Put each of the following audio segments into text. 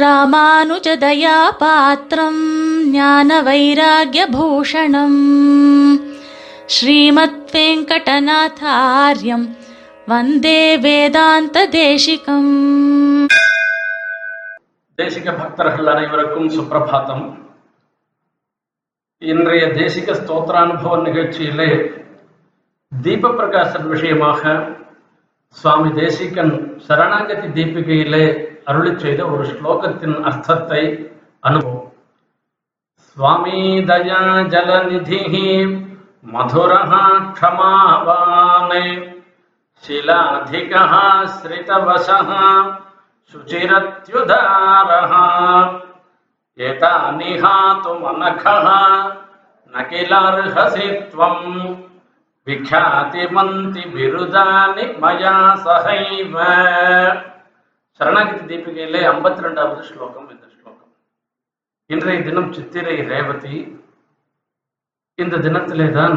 ராமானுஜதயாபாத்திரம் ஞான வைராகியபூஷணம் ஸ்ரீமத் வெங்கடநாதாரியம் வந்தே வேதாந்த தேசிகம் தேசிக பக்தர்கள் அனைவருக்கும் சுப்பிரபாத்தம். இன்றைய தேசிக ஸ்தோத்திரானுபவ நிகழ்ச்சியிலே தீப பிரகாசன் விஷயமாக சுவாமி தேசிகன் சரணாங்கதி தீபிகையிலே அருளி செய்த ஒரு ஸ்லோகத்தின் அர்த்தத்தை அனுபவம் சுவாமி தயா ஜலநிதி மதுரः க்ஷமாவான் शिलाधिकः श्रितवशः शुचिरत्युदारः एतानिहातुमनखः न किलार्हसि त्वम् विख्यातिमन्ति बिरुदानि मया सहैव சரணாகதி தீபிகையிலே ஐம்பத்தி ரெண்டாவது ஸ்லோகம் இந்த ஸ்லோகம். இன்றைய தினம் சித்திரை ரேவதி. இந்த தினத்திலே தான்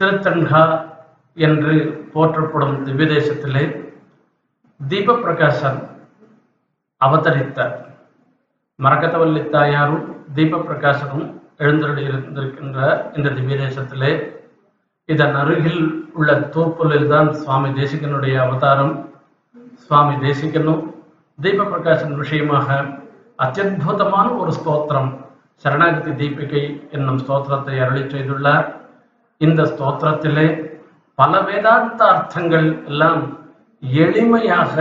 திருத்தங்கா என்று போற்றப்படும் திவ்ய தேசத்திலே தீப பிரகாசன் அவதரித்தார். மரகதவல்லி தாயாரும் தீப பிரகாசனும் எழுந்திருந்திருக்கின்ற இந்த திவ்ய தேசத்திலே இதன் அருகில் உள்ள தோப்புலில் தான் சுவாமி தேசிகனுடைய அவதாரம் சுவாமி தேசிகனும் தீப பிரகாசன் விஷயமாக அத்தியுதமான ஒரு ஸ்தோத்திரம் சரணாகதி தீபிகை என்னும் ஸ்தோத்திரத்தை அருளி செய்துள்ளார் இந்த ஸ்தோத்திரத்திலே பல வேதாந்த அர்த்தங்கள் எல்லாம் எளிமையாக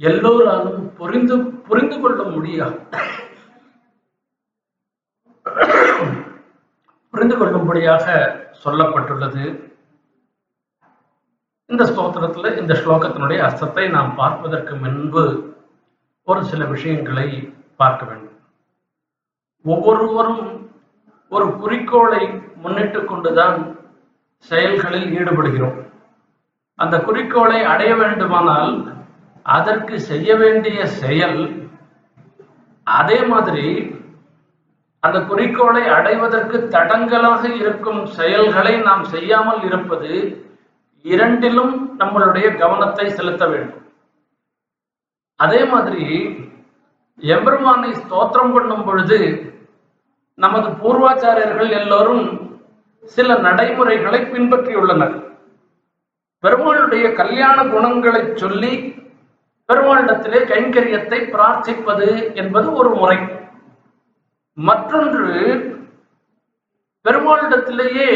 எல்லோராலும் புரிந்து புரிந்து கொள்ள முடியாது புரிந்து கொள்ளும்படியாக சொல்லப்பட்டுள்ளது இந்த ஸ்தோத்திரத்துல இந்த ஸ்லோகத்தினுடைய அர்த்தத்தை நாம் பார்ப்பதற்கு முன்பு ஒரு சில விஷயங்களை பார்க்க வேண்டும். ஒவ்வொருவரும் ஒரு குறிக்கோளை முன்னிட்டு கொண்டுதான் செயல்களில் ஈடுபடுகிறோம். அந்த குறிக்கோளை அடைய வேண்டுமானால் அதற்கு செய்ய வேண்டிய செயல் அதே மாதிரி அந்த குறிக்கோளை அடைவதற்கு தடங்கலாக இருக்கும் செயல்களை நாம் செய்யாமல் இருப்பது இரண்டிலும் நம்மளுடைய கவனத்தை செலுத்த வேண்டும். அதே மாதிரி எம்பெருமானை ஸ்தோத்திரம் பண்ணும் பொழுது நமது பூர்வாச்சாரியர்கள் எல்லோரும் சில நடைமுறைகளை பின்பற்றியுள்ளனர். பெருமாளுடைய கல்யாண குணங்களை சொல்லி பெருமாளிடத்திலே கைங்கரியத்தை பிரார்த்திப்பது என்பது ஒரு முறை. மற்றொன்று பெருமாளிடத்திலேயே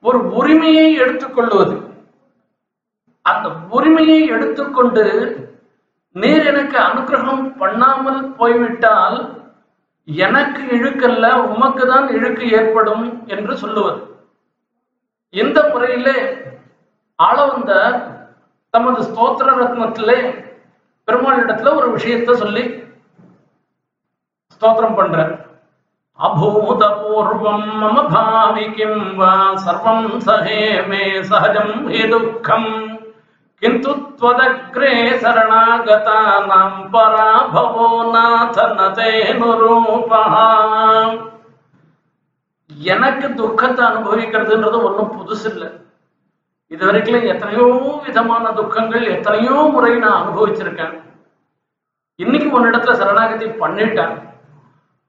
ஒரு உரிமையை எடுத்துக்கொள்வது அந்த உரிமையை எடுத்துக்கொண்டு நீர் எனக்கு அனுகிரகம் பண்ணாமல் போய்விட்டால் எனக்கு இழுக்கல்ல உமக்கு தான் இழுக்கு ஏற்படும் என்று சொல்லுவது இந்த முறையிலே ஆளவந்தார் தமது ஸ்தோத்திர ரத்னத்திலே பெருமாளிடத்துல ஒரு விஷயத்த சொல்லி ஸ்தோத்திரம் பண்ற அபூத பூர்வம் மம பாவி கிம் வா சர்வம் சஹே மே சஹஜம் துக்கம். কিন্তু ত্বদগ্রে শরণাগতানাম পরাভবো নাথ নতেনুরূপহ எனக்கு துக்கத்தை அனுபவிக்கிறதுன்றது ஒன்றும் புதுசு இல்லை. இது வரைக்கும் எத்தனையோ விதமான துக்கங்கள் எத்தனையோ முறை நான் அனுபவிச்சிருக்கேன். இன்னைக்கு உன்னிடத்துல சரணாகதி பண்ணிட்டேன்.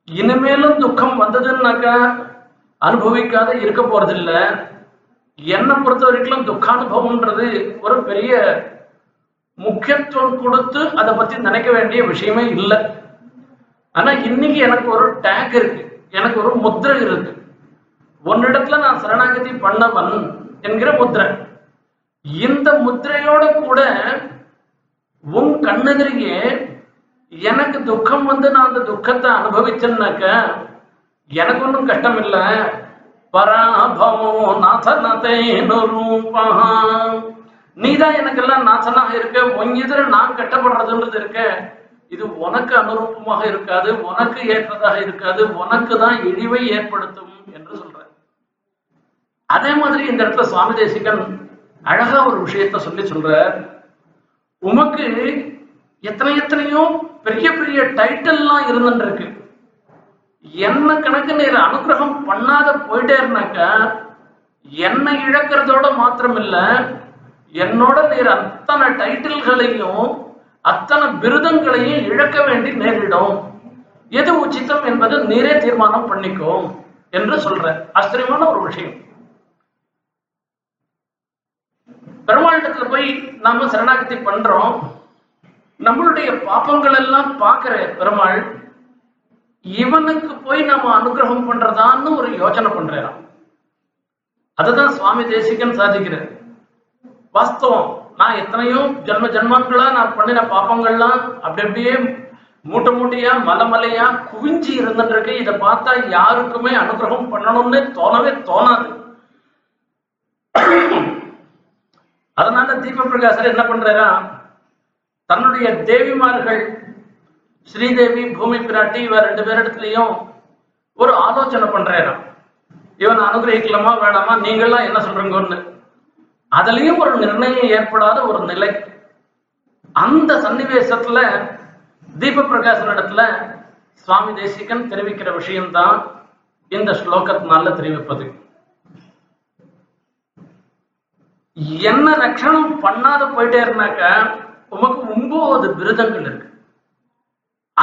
இனிமேலும் துக்கம் வந்ததுன்னாக்கா அனுபவிக்காத இருக்க போறதில்லை. என்னை பொறுத்த வரைக்கும் துக்கானுபவம்ன்றது ஒரு பெரிய முக்கியத்துவம் கொடுத்து அதை பத்தி நினைக்க வேண்டிய விஷயமே இல்லை. ஆனா இன்னைக்கு எனக்கு ஒரு டேக் இருக்கு. எனக்கு ஒரு முத்திரை இருக்கு. உன்னிடத்துல நான் சரணாகதி பண்ணவன் என்கிற முத்திரை. இந்த முத்திரையோட கூட உன் கண்ணெதிரியே எனக்கு துக்கம் வந்து நான் அந்த துக்கத்தை அனுபவிச்சேன்னாக்க எனக்கு ஒன்றும் கஷ்டம் இல்லை பராபவோ நாசனதேனு ரூபஹா. நீதான் எனக்கெல்லாம் நாசனாக இருக்க உன் எதிர நான் கட்டப்படுறதுன்றது இருக்க. இது உனக்கு அனுரூபமாக இருக்காது உனக்கு ஏற்றதாக இருக்காது உனக்கு தான் இழிவை ஏற்படுத்தும் என்று சொல்ற அதே மாதிரி இந்த இடத்துல சுவாமி தேசிகன் அழகா ஒரு விஷயத்த சொல்லி சொல்ற உமக்கு எத்தனை எத்தனையோ பெரிய பெரிய டைட்டில்லாம் இருக்கு. என்ன கணக்கு நீர் அனுகிரகம் பண்ணாத போயிட்டே இருந்தாக்க என்னை இழக்கிறதோட மாத்திரம் இல்ல என்னோட நீர் அத்தனை டைட்டில்களையும் அத்தனை விருதங்களையும் இழக்க வேண்டி நேரிடும். எது உச்சித்தம் என்பது நீரே தீர்மானம் பண்ணிக்கோ என்று சொல்ற ஆச்சரியமான ஒரு விஷயம். பெருமாளிடத்துல போய் நாம சரணாகதி பண்றோம். நம்மளுடைய பாப்பங்கள் எல்லாம் பார்க்கிற பெருமாள் இவனுக்கு போய் நம்ம அனுகிரகம் பண்றதான்னு ஒரு யோசனை பண்றான் அதுதான் சுவாமி தேசிகன் சாதிக்கிறார். வாஸ்தவம் நான் எத்தனையோ ஜென்ம ஜென்மங்களா நான் பண்ணின பாப்பங்கள்லாம் அப்படி அப்படியே மூட்டை மூட்டையா மலை மலையா குவிஞ்சி இருந்துட்டு இருக்கு இதை பார்த்தா யாருக்குமே அனுகிரகம் பண்ணணும்னு தோணவே தோணாது. அதனால தீப பிரகாசர் என்ன பண்றாரா தன்னுடைய தேவிமார்கள் ஸ்ரீதேவி பூமி பிராட்டி இவ ரெண்டு பேரிடத்துலயும் ஒரு ஆலோசனை பண்றாராம் இவன் அனுகிரகிக்கலாமா வேணாமா? நீங்கள்லாம் என்ன சொல்றீங்கன்னு அதுலயும் ஒரு நிர்ணயம் ஏற்படாத ஒரு நிலை. அந்த சன்னிவேசத்துல தீப பிரகாசனிடத்துல சுவாமி தேசிகன் தெரிவிக்கிற விஷயம்தான் இந்த ஸ்லோகத்தினால தெரிவிப்பது. என்ன ரட்சணம் பண்ணாத போயிட்டே இருந்தாக்க உமக்கு ஒன்பது விருதங்கள் இருக்கு.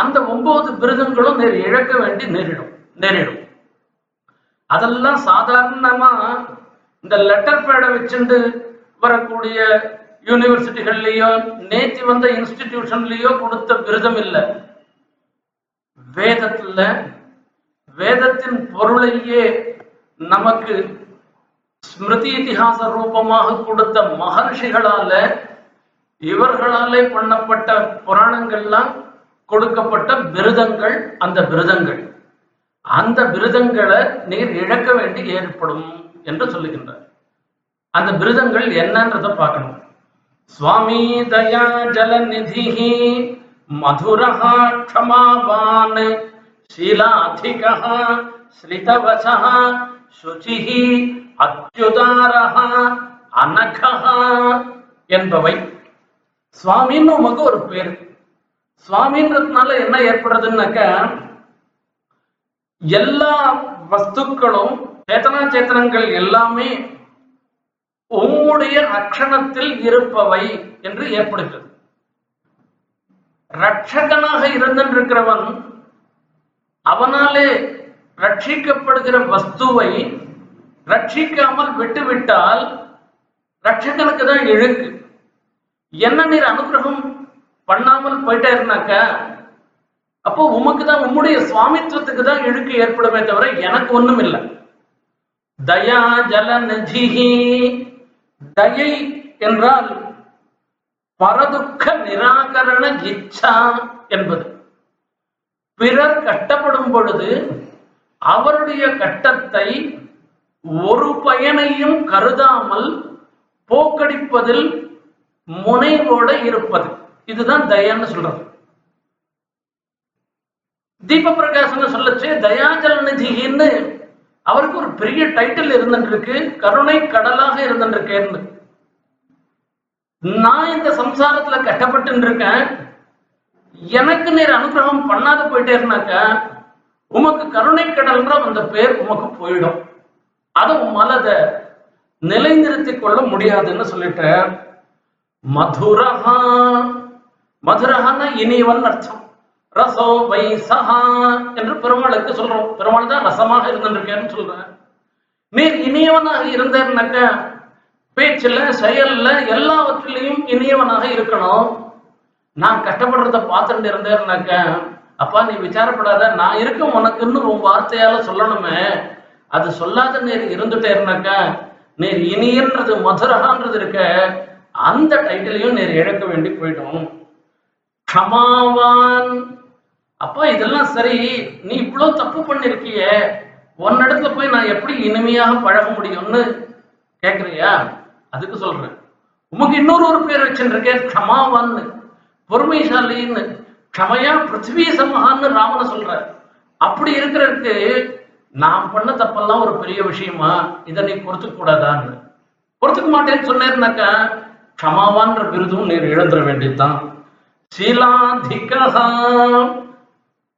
அந்த ஒன்பது விருதங்களும் நேர் இழக்க வேண்டி நேரிடும் நேரிடும். அதெல்லாம் சாதாரணமா இந்த லெட்டர் பேடை வச்சுண்டு வரக்கூடிய யூனிவர்சிட்டிகள்லயோ நேத்தி வந்த இன்ஸ்டிடியூஷன்லயோ கொடுத்த விருதம் இல்லை. வேதத்துல வேதத்தின் பொருளையே நமக்கு ஸ்மிருதி இத்திஹாச ரூபமாக கொடுத்த மகர்ஷிகளால இவர்களாலே பண்ணப்பட்ட புராணங்கள்லாம் கொடுக்கப்பட்ட விருதங்கள் அந்த விருதங்கள். அந்த விருதங்களை நீர் இழக்க வேண்டி ஏற்படும் என்று சொல்லுகின்றார். அந்த விருதங்கள் என்னன்றத பார்க்கணும். சுவாமி தயா ஜலநிதி மதுரஹா க்ஷமாவான் ஷீலாதிகா ஸ்ரிதவசா சுச்சிः அத்யுதாரஹ அனகஹ என்பவை. சுவாமின்னு உமக்கு ஒரு பேர். சுவாமின்றதுனால என்ன ஏற்படுறதுன்னாக்க எல்லா வஸ்துக்களும் சேத்தனா சேத்தனங்கள் எல்லாமே உம்முடைய அக்ஷணத்தில் இருப்பவை என்று ஏற்படுகிறது. ரட்சகனாக இருந்திருக்கிறவன் அவனாலே ரட்சிக்கப்படுகிற வஸ்துவை ரட்சிக்காமல் விட்டுவிட்டால் ரட்சகனுக்கு தான் இழுக்கு. என்ன நீர் அனுகிரகம் பண்ணாமல் போயிட்டே இருந்தாக்க அப்போ உமக்கு தான் உம்முடைய சுவாமித்துவத்துக்கு தான் இழுக்கு ஏற்படுமே தவிர எனக்கு ஒண்ணும் இல்லை. தயா ஜல நிதிஹி. தயை என்றால் பரதுக்க நிராகரண இச்சா என்பது. பிறர் கட்டப்படும் பொழுது அவருடைய கட்டத்தை ஒரு பயனையும் கருதாமல் போக்கடிப்பதில் முனைவோட இருப்பது. இதுதான் தயான்னு சொல்றது. தீப பிரகாசன் சொல்லச்சு தயாஜல நிதின்னு அவருக்கு ஒரு பெரிய டைட்டில் இருந்துருக்கு கருணை கடலாக இருந்துருக்கேன்னு நான் இந்த சம்சாரத்துல கட்டப்பட்டு இருக்கேன் எனக்கு நீர் அனுகிரகம் பண்ணாத போயிட்டே இருந்தாக்க உமக்கு கருணை கடல்ன்ற அந்த பேர் உமக்கு போயிடும். அதை உம்மால அதை நிலைநிறுத்திக் கொள்ள முடியாதுன்னு சொல்லிட்டேன். மதுரஹா. மதுரஹான்னா இனியவன் அர்த்தம். ரசோ வைசஹா என்று பெருமாளுக்கு சொல்றோம். பெருமாள் தான் ரசமாக இருந்திருக்கேன்னு சொல்றேன் நீர் இனியவனாக இருந்தேன்னாக்க பேச்சுல செயல்ல எல்லாவற்றிலையும் இனியவனாக இருக்கணும். நான் கஷ்டப்படுறத பார்த்துட்டு இருந்தேன்னாக்க அப்பா நீ விசாரப்படாத நான் இருக்கும் உனக்குன்னு உன் வார்த்தையால சொல்லணுமே. அது சொல்லாத நீர் இருந்துட்டேருனாக்க நீர் இனியன்றது மதுரகான்றது இருக்க அந்த டைட்டிலையும் நீர் இழக்க வேண்டி போயிடும். க்ஷமாவான் அப்பா இதெல்லாம் சரி நீ இவ்வளவு தப்பு பண்ணிருக்கிய. உன்னிடத்துல போய் நான் எப்படி இனிமையாக பழக முடியும்னு கேக்குறியா? அதுக்கு சொல்றேன். உமக்கு இன்னொரு ஒரு பேர் வச்சுருக்கேன் க்ஷமாவான்னு பொறுமைசாலின்னு. க்ஷமையா பிருத்திவி சமஹான்னு ராமனை சொல்ற அப்படி இருக்கிறதுக்கு நான் பண்ண தப்பெல்லாம் ஒரு பெரிய விஷயமா? இதை நீ பொறுத்துக்க கூடாதான்னு. பொறுத்துக்க மாட்டேன்னு சொன்னேன்னாக்கா க்ஷமாவான்ற விருதும் நீர் இழந்துட வேண்டியதுதான். சீலாதிகா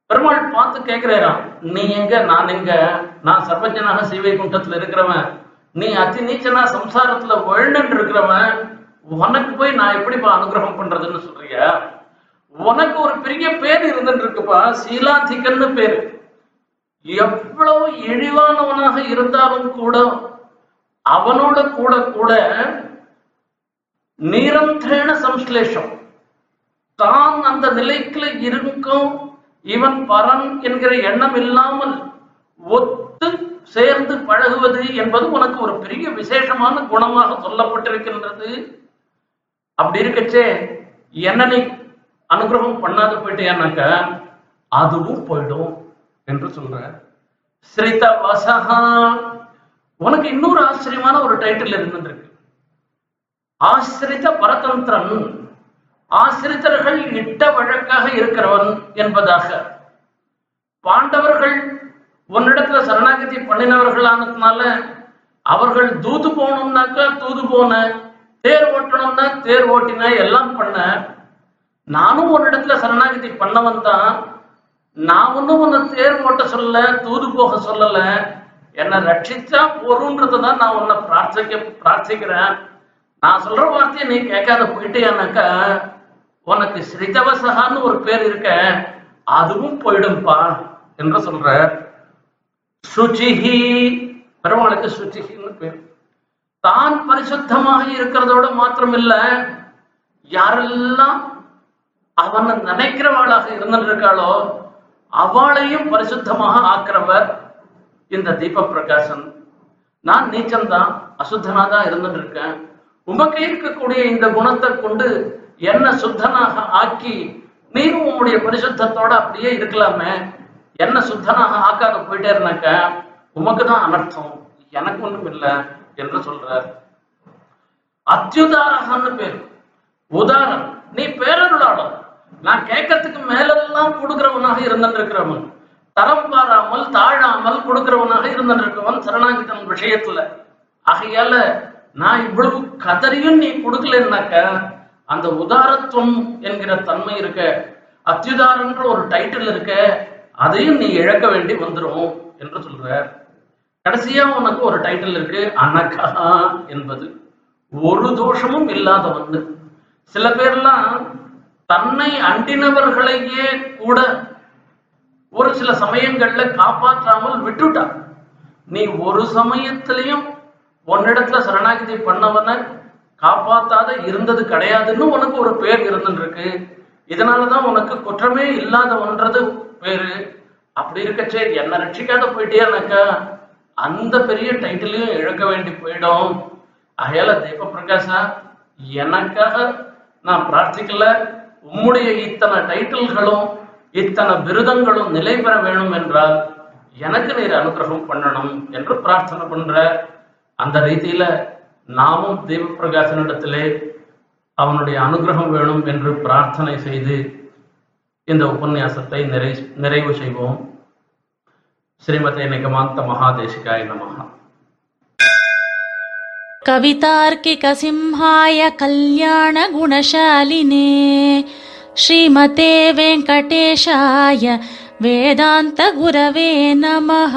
பெருமாள் பார்த்து கேட்கிறாராம் நீ எங்க? நான் எங்க? நான் சர்வஜனாக சீவை குண்டத்துல இருக்கிறவன். நீ அதி நீச்சனா சம்சாரத்துல வாழ்ந்துட்டு இருக்கிறவன். உனக்கு போய் நான் எப்படிப்பா அனுகிரகம் பண்றதுன்னு சொல்றிய? உனக்கு ஒரு பெரிய பேர் இருந்துட்டு இருக்குப்பா சீலாதிகன்னு பேரு. எவ்வளவு இழிவானவனாக இருந்தாலும் கூட அவனோட கூட கூட நிரந்தரேன சம்ஸ்லேஷம். தான் அந்த நிலைக்குள்ள இருக்கும். இவன் பரன் என்கிற எண்ணம் இல்லாமல் ஒத்து சேர்ந்து பழகுவது என்பது உனக்கு ஒரு பெரிய விசேஷமான குணமாக சொல்லப்பட்டிருக்கின்றது. அப்படி இருக்கச்சே என்ன நீ அனுகிரகம் பண்ணாத போயிட்டேனாக்க அதுவும் போயிடும் என்று சொல்ற. ஸ்ரீதா வசகா உனக்கு இன்னொரு ஆச்சரியமான ஒரு டைட்டில் இருந்திருக்கு. ஆசிரித பரதந்திரன் ஆசிரித்தர்கள் இட்ட வழக்காக இருக்கிறவன் என்பதாக. பாண்டவர்கள் உன்னிடத்துல சரணாகதி பண்ணினவர்களானதுனால அவர்கள் தூது போகணும்னாக்கா தூது போன தேர் ஓட்டணும்னா தேர் ஓட்டின எல்லாம் பண்ண. நானும் உன்னிடத்துல சரணாகதி பண்ணவன் தான். நான் ஒன்னும் உன்னை தேர் ஓட்ட சொல்லல தூது போக சொல்லல. என்னை ரட்சிச்சா போருன்றதை தான் நான் உன்னை பிரார்த்திக்க பிரார்த்திக்கிறேன். நான் சொல்ற வார்த்தையை நீ கேட்காத போயிட்டேனாக்கா உனக்கு ஸ்ரீஜவசகான்னு ஒரு பேர் இருக்க அதுவும் போயிடும்பா என்று சொல்ற சுச்சிஹி பெருமாளுக்கு சுச்சிஹின்னு பேர். தான் பரிசுத்தமாக இருக்கிறதோட மாத்திரம் இல்ல யாரெல்லாம் அவனை நினைக்கிறவளாக இருந்துட்டு இருக்காளோ அவளையும் பரிசுத்தமாக ஆக்கிறவர் இந்த தீப பிரகாசன் நான் நீச்சம்தான் அசுத்தனா தான் இருந்துட்டு இருக்கேன் உமக்கு இருக்கக்கூடிய இந்த குணத்தை கொண்டு என்ன சுத்தனாக ஆக்கி நீரும் உங்களுடைய பரிசுத்தத்தோட அப்படியே இருக்கலாமே. என்ன சுத்தனாக ஆக்காத போயிட்டே இருந்தாக்க உமக்கு தான் அனர்த்தம். எனக்கு ஒண்ணும் இல்லை என்று சொல்றார். அத்தியுதாரகன்னு பேர். உதாரணம் நீ பேரருளாளர். நான் கேட்கறதுக்கு மேலெல்லாம் கொடுக்கிறவனாக இருந்திருக்கிறவன். தரம் பாராமல் தாழாமல் கொடுக்கிறவனாக இருந்திருக்கிறவன் இருக்கவன் சரணாகிதன் விஷயத்துல. ஆகையால நான் இவ்வளவு கதறியும் நீ கொடுக்கலன்னாக்க அந்த உதாரத்துவம் என்கிற தன்மை இருக்க அத்தியுதாரன்ற ஒரு டைட்டில் இருக்க அதையும் நீ இழக்க வேண்டி வந்துரும் என்று சொல்ற கடைசியா உனக்கு ஒரு டைட்டில் இருக்கு அனகா என்பது. ஒரு தோஷமும் இல்லாதவன் சில பேர்லாம் தன்னை அண்டினவர்களையே கூட ஒரு சில சமயங்கள்ல காப்பாற்றாமல் விட்டுட்டான். நீ ஒரு சமயத்திலையும் உன்னிடத்துல சரணாகிதி பண்ணவன காப்பாத்தாத இருந்தது கிடையாதுன்னு உனக்கு ஒரு பேர் இருந்துருக்கு இதனாலதான் உனக்கு குற்றமே இல்லாத ஒன்றது பேரு. அப்படி இருக்கச்சே என்ன ரட்சிக்காத போயிட்டேனாக்கா அந்த பெரிய டைட்டிலையும் இழக்க வேண்டி போயிடும். அகையால தீப பிரகாஷா எனக்காக நான் பிரார்த்திக்கல. உம்முடைய இத்தனை டைட்டில்களும் இத்தனை விருதங்களும் நிலை பெற வேணும் என்றால் எனக்கு நீர் அனுகிரகம் பண்ணணும் என்று பிரார்த்தனை பண்ற அந்த ரீதியில நாமும் தீப பிரகாசனிடத்திலே அவனுடைய அனுகிரகம் வேணும் என்று பிரார்த்தனை செய்து இந்த உபன்யாசத்தை நிறை நிறைவு செய்வோம் ஸ்ரீமதே நிகமாந்த மகாதேசிகாய நமஹா कवितार्किकसिंहाय कल्याणगुणशालिने श्रीमते वेङ्कटेशाय वेदान्तगुरवे नमः